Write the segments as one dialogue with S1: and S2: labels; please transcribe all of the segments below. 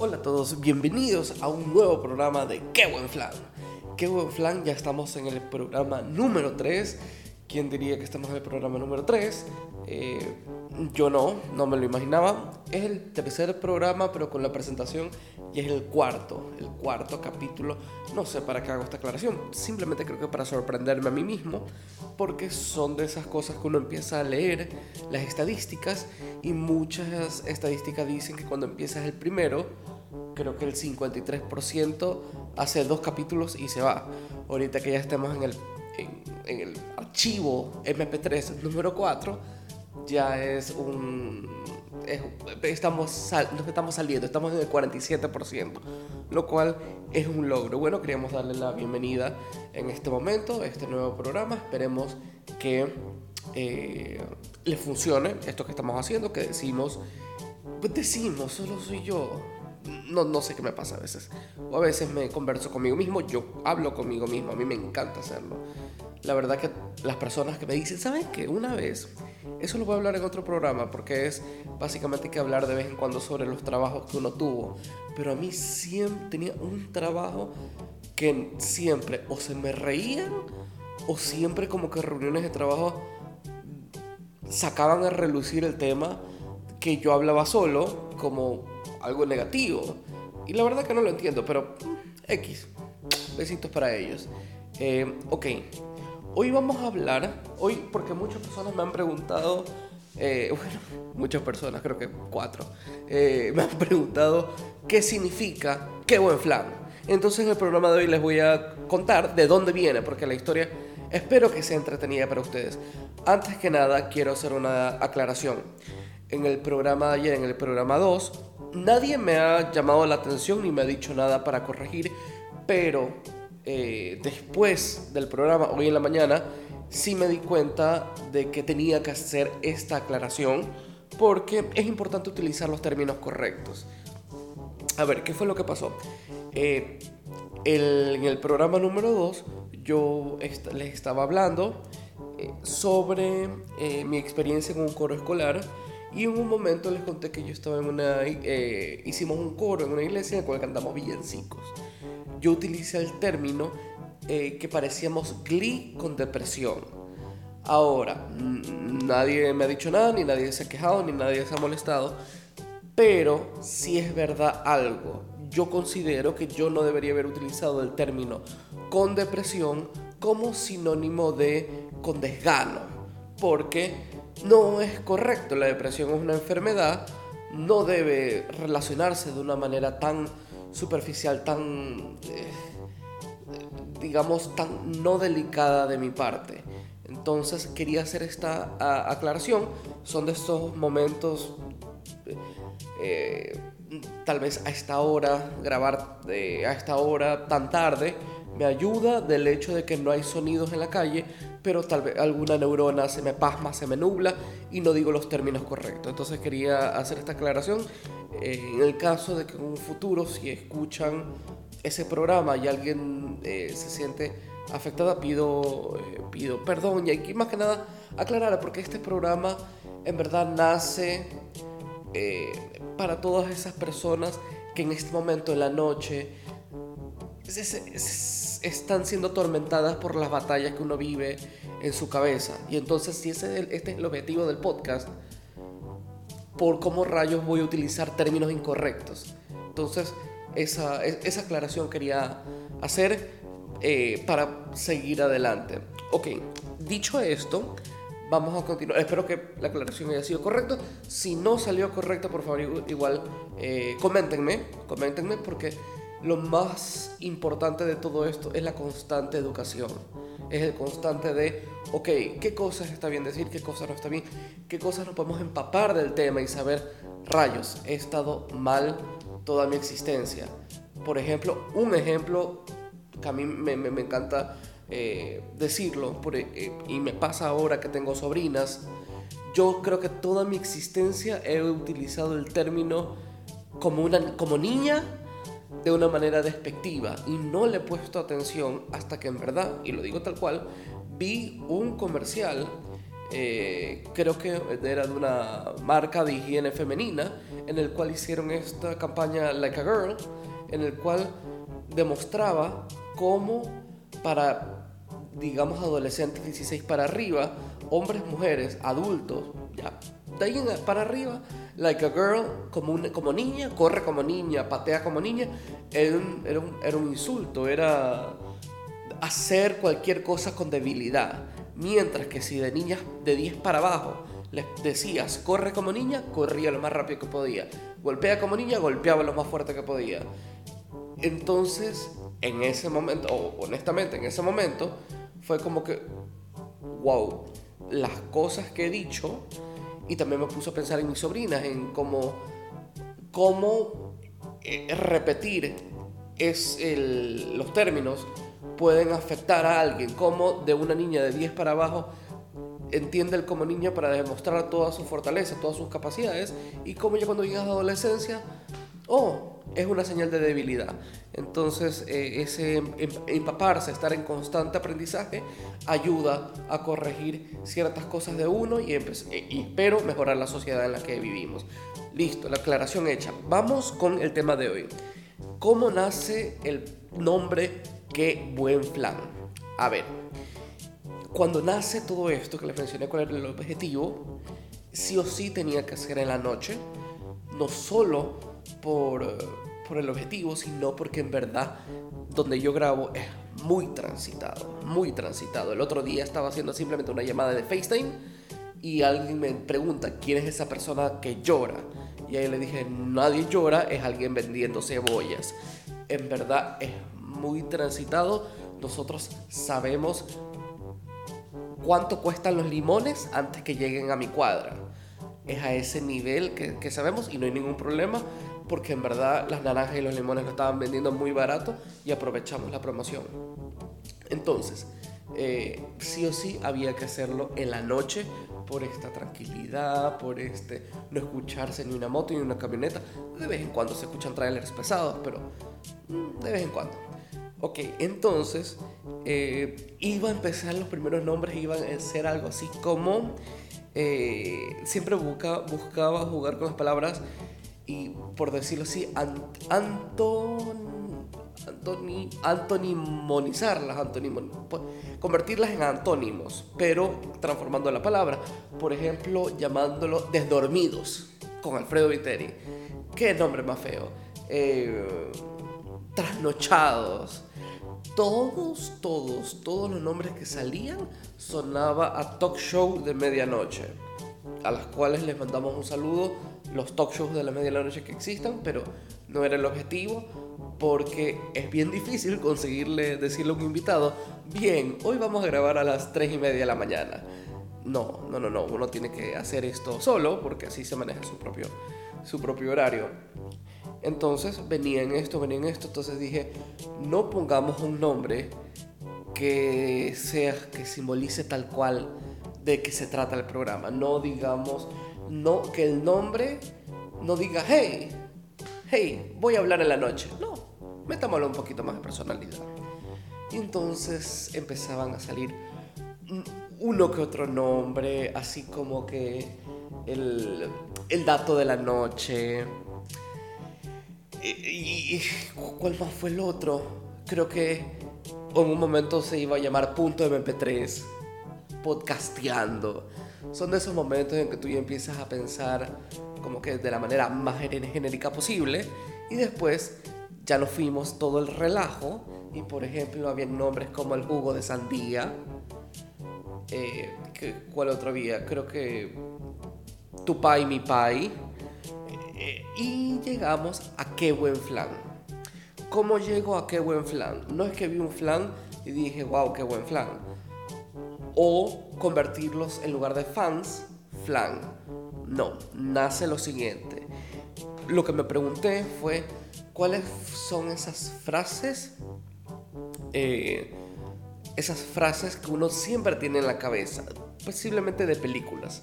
S1: Hola a todos, bienvenidos a un nuevo programa de Qué buen flan. Qué buen flan, ya estamos en el programa número 3. ¿Quién diría que estamos en el programa número 3? Eh, yo no, no me lo imaginaba. Es el tercer programa, pero con la presentación y es el cuarto, el cuarto capítulo. No sé para qué hago esta aclaración, simplemente creo que para sorprenderme a mí mismo, porque son de esas cosas que uno empieza a leer las estadísticas y muchas estadísticas dicen que cuando empiezas el primero, creo que el 53% hace dos capítulos y se va. Ahorita que ya estemos en el, en, el archivo MP3 número 4, ya es un... estamos, estamos saliendo, estamos en el 47%, lo cual es un logro. Bueno, queríamos darle la bienvenida en este momento a este nuevo programa. Esperemos que eh, le funcione esto que estamos haciendo, que decimos, decimos, solo soy yo no, no sé qué me pasa a veces. O a veces me converso conmigo mismo, yo hablo conmigo mismo, a mí me encanta hacerlo. La verdad que las personas que me dicen, ¿sabes qué? Una vez, eso lo voy a hablar en otro programa, porque es básicamente que hablar de vez en cuando sobre los trabajos que uno tuvo. Pero a mí siempre tenía un trabajo que siempre o se me reían o siempre como que reuniones de trabajo sacaban a relucir el tema que yo hablaba solo, como algo negativo. Y la verdad que no lo entiendo, pero mm, X. Besitos para ellos. Eh, ok, hoy vamos a hablar, hoy porque muchas personas me han preguntado, eh, bueno, muchas personas, creo que cuatro, eh, me han preguntado qué significa qué buen flan. Entonces en el programa de hoy les voy a contar de dónde viene, porque la historia espero que sea entretenida para ustedes. Antes que nada, quiero hacer una aclaración. En el programa de ayer, en el programa 2, Nadie me ha llamado la atención ni me ha dicho nada para corregir, pero eh, después del programa, hoy en la mañana, sí me di cuenta de que tenía que hacer esta aclaración porque es importante utilizar los términos correctos. A ver, ¿qué fue lo que pasó? Eh, en el programa número 2 yo les estaba hablando eh, sobre mi experiencia en un coro escolar y en un momento les conté que yo estaba en una... Eh, hicimos un coro en una iglesia en la cual cantamos villancicos. Yo utilicé el término eh, que parecíamos glee con depresión. Ahora, nadie me ha dicho nada, ni nadie se ha quejado, ni nadie se ha molestado. Pero si es verdad algo, yo considero que yo no debería haber utilizado el término con depresión como sinónimo de con desgano. Porque no es correcto. La depresión es una enfermedad, no debe relacionarse de una manera tan superficial, tan, eh, digamos, tan no delicada de mi parte. Entonces quería hacer esta aclaración. Son de estos momentos, eh, tal vez a esta hora, grabar a esta hora tan tarde, me ayuda del hecho de que no hay sonidos en la calle, pero tal vez alguna neurona se me pasma, se me nubla y no digo los términos correctos. Entonces quería hacer esta aclaración. Eh, en el caso de que en un futuro, si escuchan ese programa y alguien eh, se siente afectada, pido, eh, pido perdón y aquí más que nada aclarar, porque este programa en verdad nace para todas esas personas que en este momento de la noche están siendo atormentadas por las batallas que uno vive en su cabeza. Y entonces, si ese es este es el objetivo del podcast, ¿por cómo rayos voy a utilizar términos incorrectos? Entonces, esa, esa aclaración quería hacer eh, para seguir adelante. Ok, dicho esto, vamos a continuar. Espero que la aclaración haya sido correcta. Si no salió correcta, por favor, igual eh, coméntenme, coméntenme porque lo más importante de todo esto es la constante educación. Es el constante de, ok, ¿qué cosas está bien decir? ¿Qué cosas no está bien? ¿Qué cosas nos podemos empapar del tema y saber, rayos, he estado mal toda mi existencia? Por ejemplo, un ejemplo que a mí me, encanta eh, decirlo, eh, y me pasa ahora que tengo sobrinas, yo creo que toda mi existencia he utilizado el término como, una, como niña de una manera despectiva y no le he puesto atención hasta que en verdad, y lo digo tal cual, vi un comercial eh, creo que era de una marca de higiene femenina, en el cual hicieron esta campaña Like a Girl, en el cual demostraba cómo para, digamos, adolescentes 16 para arriba, hombres, mujeres, adultos, ya, de para arriba, Like a Girl, como, como niña, corre como niña, patea como niña, era un, era un, era un insulto, era hacer cualquier cosa con debilidad. Mientras que si de niñas de 10 para abajo les decías corre como niña, corría lo más rápido que podía. Golpea como niña, golpeaba lo más fuerte que podía. Entonces, en ese momento, o honestamente en ese momento, fue como que, wow, las cosas que he dicho, y también me puso a pensar en mis sobrinas, en cómo, cómo eh, repetir es los términos pueden afectar a alguien, como de una niña de 10 para abajo entiende el como niña para demostrar toda su fortaleza, todas sus capacidades, y como ya cuando llegas a adolescencia, oh, es una señal de debilidad. Entonces, eh, ese em, em, empaparse, estar en constante aprendizaje, ayuda a corregir ciertas cosas de uno y, y espero mejorar la sociedad en la que vivimos. Listo, la aclaración hecha. Vamos con el tema de hoy. ¿Cómo nace el nombre Qué buen flan? A ver, cuando nace todo esto que les mencioné cuál era el objetivo, sí o sí tenía que ser en la noche, no solo por, por el objetivo, sino porque en verdad donde yo grabo es muy transitado, muy transitado. El otro día estaba haciendo simplemente una llamada de FaceTime y alguien me pregunta quién es esa persona que llora. Y ahí le dije, nadie llora, es alguien vendiendo cebollas. En verdad es muy transitado. Nosotros sabemos cuánto cuestan los limones antes que lleguen a mi cuadra. Es a ese nivel que, sabemos y no hay ningún problema porque en verdad las naranjas y los limones lo estaban vendiendo muy barato y aprovechamos la promoción. Entonces, eh, sí o sí había que hacerlo en la noche por esta tranquilidad, por este no escucharse ni una moto ni una camioneta. De vez en cuando se escuchan trailers pesados, pero mm, de vez en cuando. Ok, entonces eh, iba a empezar los primeros nombres, iban a ser algo así como. Eh, siempre busca, buscaba jugar con las palabras y, por decirlo así, anton, antoni, antonimonizarlas, convertirlas en antónimos, pero transformando la palabra. Por ejemplo, llamándolo desdormidos con Alfredo Viteri. ¿Qué nombre más feo? Eh, trasnochados todos, todos, todos los nombres que salían sonaba a talk show de medianoche, a las cuales les mandamos un saludo, los talk shows de la medianoche que existan, pero no era el objetivo porque es bien difícil conseguirle decirle a un invitado, bien, hoy vamos a grabar a las 3 y media de la mañana. No, no, no, no, uno tiene que hacer esto solo porque así se maneja su propio, su propio horario. Entonces venía en esto, venía en esto, entonces dije, no pongamos un nombre que sea, que simbolice tal cual de que se trata el programa. No digamos, no, que el nombre no diga, hey, hey, voy a hablar en la noche. No, metámoslo un poquito más de personalidad. Y entonces empezaban a salir uno que otro nombre, así como que el, el dato de la noche, ¿Y, cuál más fue el otro? Creo que en un momento se iba a llamar punto MP3, podcasteando. Son de esos momentos en que tú ya empiezas a pensar como que de la manera más genérica posible y después ya nos fuimos todo el relajo y por ejemplo había nombres como el jugo de sandía. Eh, ¿Cuál otro había? Creo que tu pai mi pai y llegamos a qué buen flan. ¿Cómo llego a qué buen flan? No es que vi un flan y dije, wow, qué buen flan. O convertirlos en lugar de fans, flan. No, nace lo siguiente. Lo que me pregunté fue, ¿cuáles son esas frases? Eh, esas frases que uno siempre tiene en la cabeza, posiblemente de películas.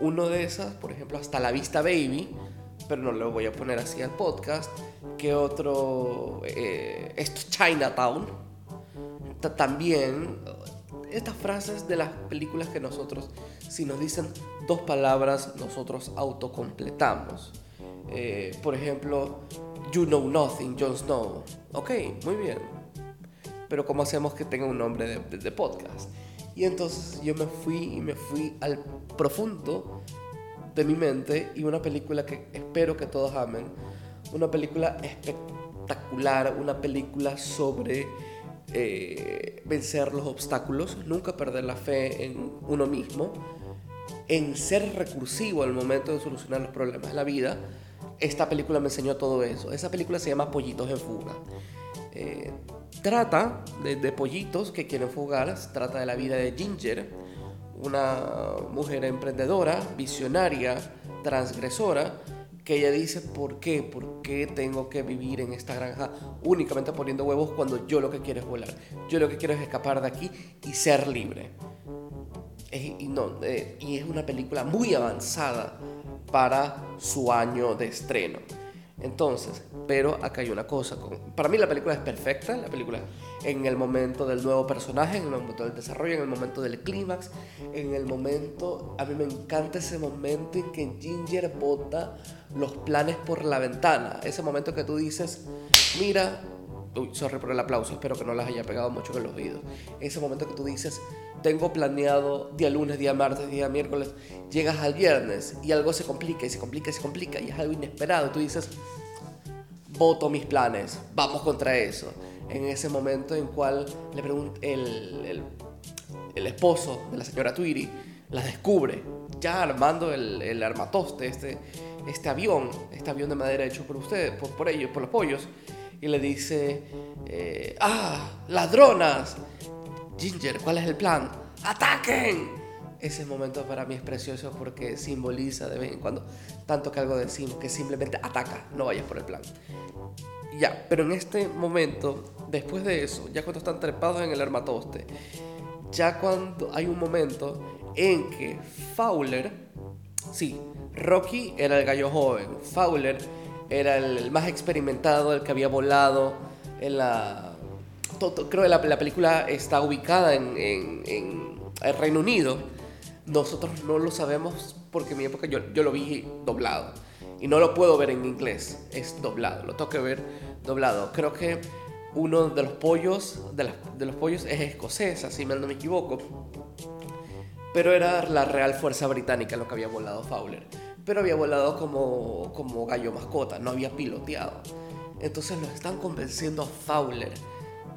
S1: Uno de esas, por ejemplo, hasta la vista baby, pero no lo voy a poner así al podcast, que otro, eh, esto Chinatown, también, estas frases de las películas que nosotros, si nos dicen dos palabras, nosotros autocompletamos. Eh, por ejemplo, You Know Nothing, Jon Snow. Ok, muy bien. Pero ¿cómo hacemos que tenga un nombre de, de podcast? Y entonces yo me fui y me fui al profundo de mi mente y una película que espero que todos amen. Una película espectacular, una película sobre eh, vencer los obstáculos, nunca perder la fe en uno mismo, en ser recursivo al momento de solucionar los problemas de la vida. Esta película me enseñó todo eso. Esa película se llama Pollitos en Fuga. Eh, trata de, pollitos que quieren fugar, trata de la vida de Ginger, una mujer emprendedora, visionaria, transgresora, que ella dice, ¿por qué? ¿Por qué tengo que vivir en esta granja únicamente poniendo huevos cuando yo lo que quiero es volar? Yo lo que quiero es escapar de aquí y ser libre. y, no, eh, y es una película muy avanzada para su año de estreno. Entonces, pero acá hay una cosa. para mí la película es perfecta, la película en el momento del nuevo personaje, en el momento del desarrollo, en el momento del clímax, en el momento, a mí me encanta ese momento en que Ginger bota los planes por la ventana. Ese momento que tú dices, mira, uy, sorry por el aplauso, espero que no las haya pegado mucho con los oídos. Ese momento que tú dices, tengo planeado día lunes, día martes, día miércoles, llegas al viernes y algo se complica y se complica y se complica y es algo inesperado. Tú dices, voto mis planes, vamos contra eso. En ese momento en cual le pregunta el, el, esposo de la señora Tweety, la descubre, ya armando el, el armatoste, este, este avión, este avión de madera hecho por ustedes, por, por ellos, por los pollos, y le dice, eh, ah, ladronas, Ginger, ¿cuál es el plan? ¡Ataquen! Ese momento para mí es precioso porque simboliza de vez en cuando tanto que algo decimos, que simplemente ataca, no vayas por el plan. Ya, pero en este momento, después de eso, ya cuando están trepados en el armatoste, ya cuando hay un momento en que Fowler, sí, Rocky era el gallo joven, Fowler era el más experimentado, el que había volado en la creo que la, película está ubicada en, el Reino Unido. Nosotros no lo sabemos porque en mi época yo, yo lo vi doblado. Y no lo puedo ver en inglés, es doblado, lo tengo que ver doblado. Creo que uno de los pollos, de, de los pollos es escocés, así mal no me equivoco. Pero era la Real Fuerza Británica lo que había volado Fowler. Pero había volado como, como gallo mascota, no había piloteado. Entonces nos están convenciendo a Fowler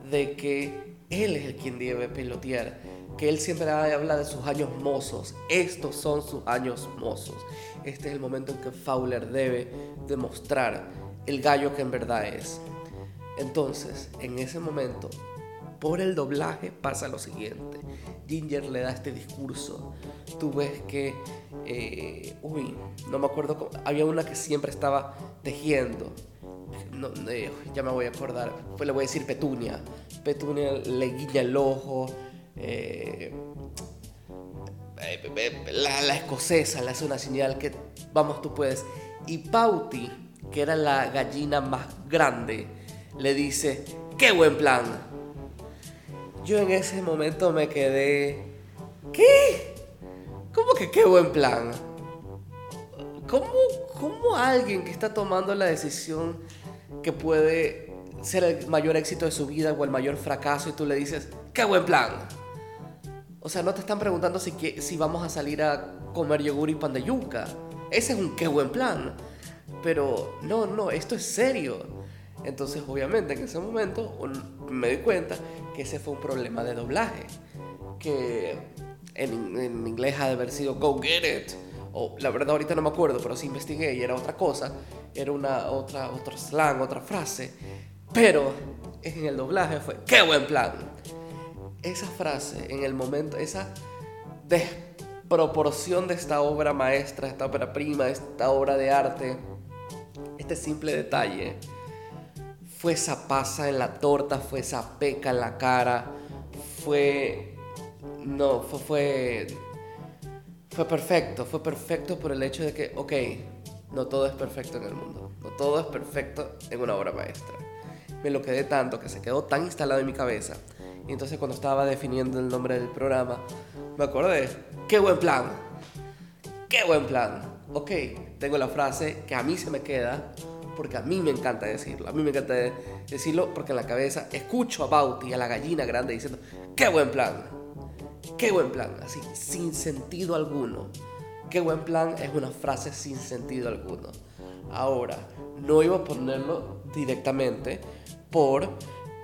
S1: de que él es el quien debe pilotear, que él siempre habla de sus años mozos. Estos son sus años mozos. Este es el momento en que Fowler debe demostrar el gallo que en verdad es. Entonces, en ese momento, por el doblaje pasa lo siguiente. Ginger le da este discurso. Tú ves que, eh, uy, no me acuerdo, cómo, había una que siempre estaba tejiendo no, ya me voy a acordar, pues le voy a decir Petunia. Petunia le guiña el ojo. Eh, eh, la, escocesa le hace una señal que vamos, tú puedes. Y Pauti, que era la gallina más grande, le dice, ¡qué buen plan! Yo en ese momento me quedé, ¿qué? ¿Cómo que qué buen plan? ¿Cómo, ¿Cómo alguien que está tomando la decisión que puede ser el mayor éxito de su vida o el mayor fracaso y tú le dices, qué buen plan. O sea, no te están preguntando si, si vamos a salir a comer yogur y pan de yuca. Ese es un qué buen plan. Pero no, no, esto es serio. Entonces, obviamente, en ese momento me di cuenta que ese fue un problema de doblaje. Que en, en inglés ha de haber sido go get it o la verdad ahorita no me acuerdo, pero sí investigué y era otra cosa, era una otra otro slang, otra frase, pero en el doblaje fue qué buen plan. Esa frase en el momento, esa desproporción de esta obra maestra, esta obra prima, esta obra de arte, este simple detalle, fue esa pasa en la torta, fue esa peca en la cara, fue no, fue, fue fue perfecto, fue perfecto por el hecho de que, ok, no todo es perfecto en el mundo, no todo es perfecto en una obra maestra. Me lo quedé tanto que se quedó tan instalado en mi cabeza Y entonces cuando estaba definiendo el nombre del programa, me acordé, qué buen plan, qué buen plan. Ok, tengo la frase que a mí se me queda, porque a mí me encanta decirlo. A mí me encanta decirlo porque en la cabeza escucho a Bauti, a la gallina grande, diciendo, qué buen plan, qué buen plan, así, sin sentido alguno. Qué buen plan es una frase sin sentido alguno. Ahora, no iba a ponerlo directamente por,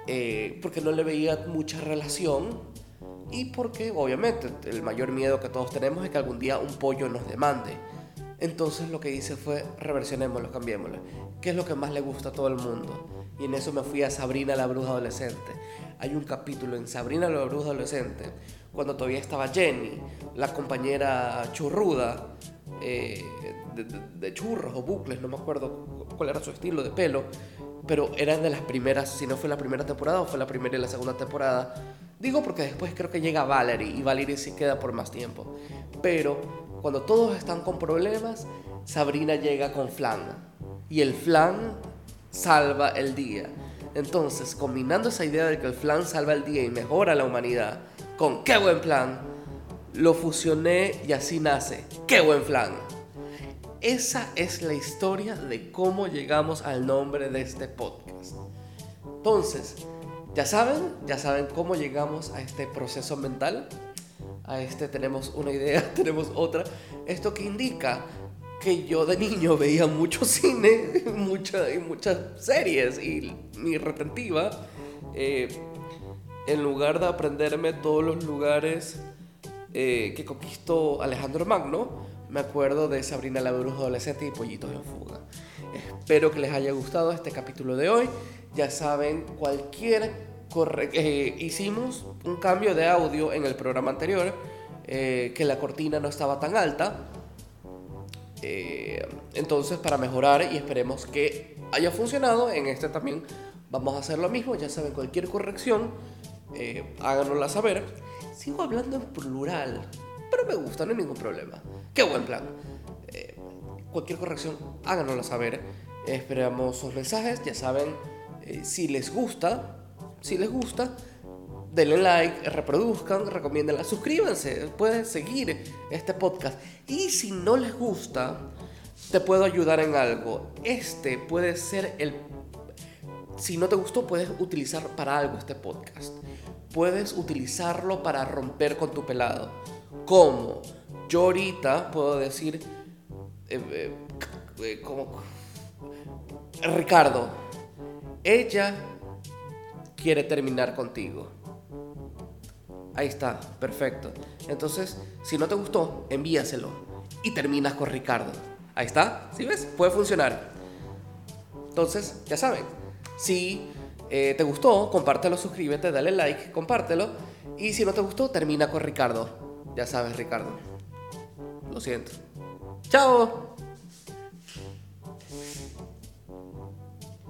S1: eh, porque no le veía mucha relación y porque obviamente el mayor miedo que todos tenemos es que algún día un pollo nos demande. Entonces lo que hice fue reversionémoslo, cambiémoslo. ¿Qué es lo que más le gusta a todo el mundo? Y en eso me fui a Sabrina la bruja adolescente. Hay un capítulo en Sabrina la bruja adolescente cuando todavía estaba Jenny, la compañera churruda eh, de, churros o bucles, no me acuerdo cuál era su estilo de pelo, pero eran de las primeras, si no fue la primera temporada o fue la primera y la segunda temporada. Digo porque después creo que llega Valerie y Valerie sí queda por más tiempo. Pero cuando todos están con problemas, Sabrina llega con flan y el flan salva el día. Entonces, combinando esa idea de que el flan salva el día y mejora la humanidad, con qué buen plan, lo fusioné y así nace. ¡Qué buen plan! Esa es la historia de cómo llegamos al nombre de este podcast. Entonces, ya saben, ya saben cómo llegamos a este proceso mental. A este tenemos una idea, tenemos otra. Esto que indica que yo de niño veía mucho cine mucha, y muchas series y mi retentiva. Eh, en lugar de aprenderme todos los lugares eh, que conquistó Alejandro Magno, me acuerdo de Sabrina la Bruja Adolescente y Pollitos en Fuga. Espero que les haya gustado este capítulo de hoy. Ya saben, cualquier corre eh, hicimos un cambio de audio en el programa anterior, eh, que la cortina no estaba tan alta. entonces, para mejorar y esperemos que haya funcionado, en este también vamos a hacer lo mismo. Ya saben, cualquier corrección eh, háganosla saber. Sigo hablando en plural, pero me gusta, no hay ningún problema. Qué buen plan. Eh, cualquier corrección, háganosla saber. esperamos sus mensajes, ya saben, eh, si les gusta, si les gusta, denle like, reproduzcan, recomiéndenla, suscríbanse, pueden seguir este podcast. Y si no les gusta, te puedo ayudar en algo. Este puede ser el... Si no te gustó, puedes utilizar para algo este podcast puedes utilizarlo para romper con tu pelado. ¿Cómo? Yo ahorita puedo decir, eh, eh, como, Ricardo, ella quiere terminar contigo. Ahí está, perfecto. Entonces, si no te gustó, envíaselo y terminas con Ricardo. Ahí está, ¿sí ves? Puede funcionar. Entonces, ya saben, si eh, ¿Te gustó? Compártelo, suscríbete, dale like, compártelo. Y si no te gustó, termina con Ricardo. Ya sabes, Ricardo. Lo siento. ¡Chao!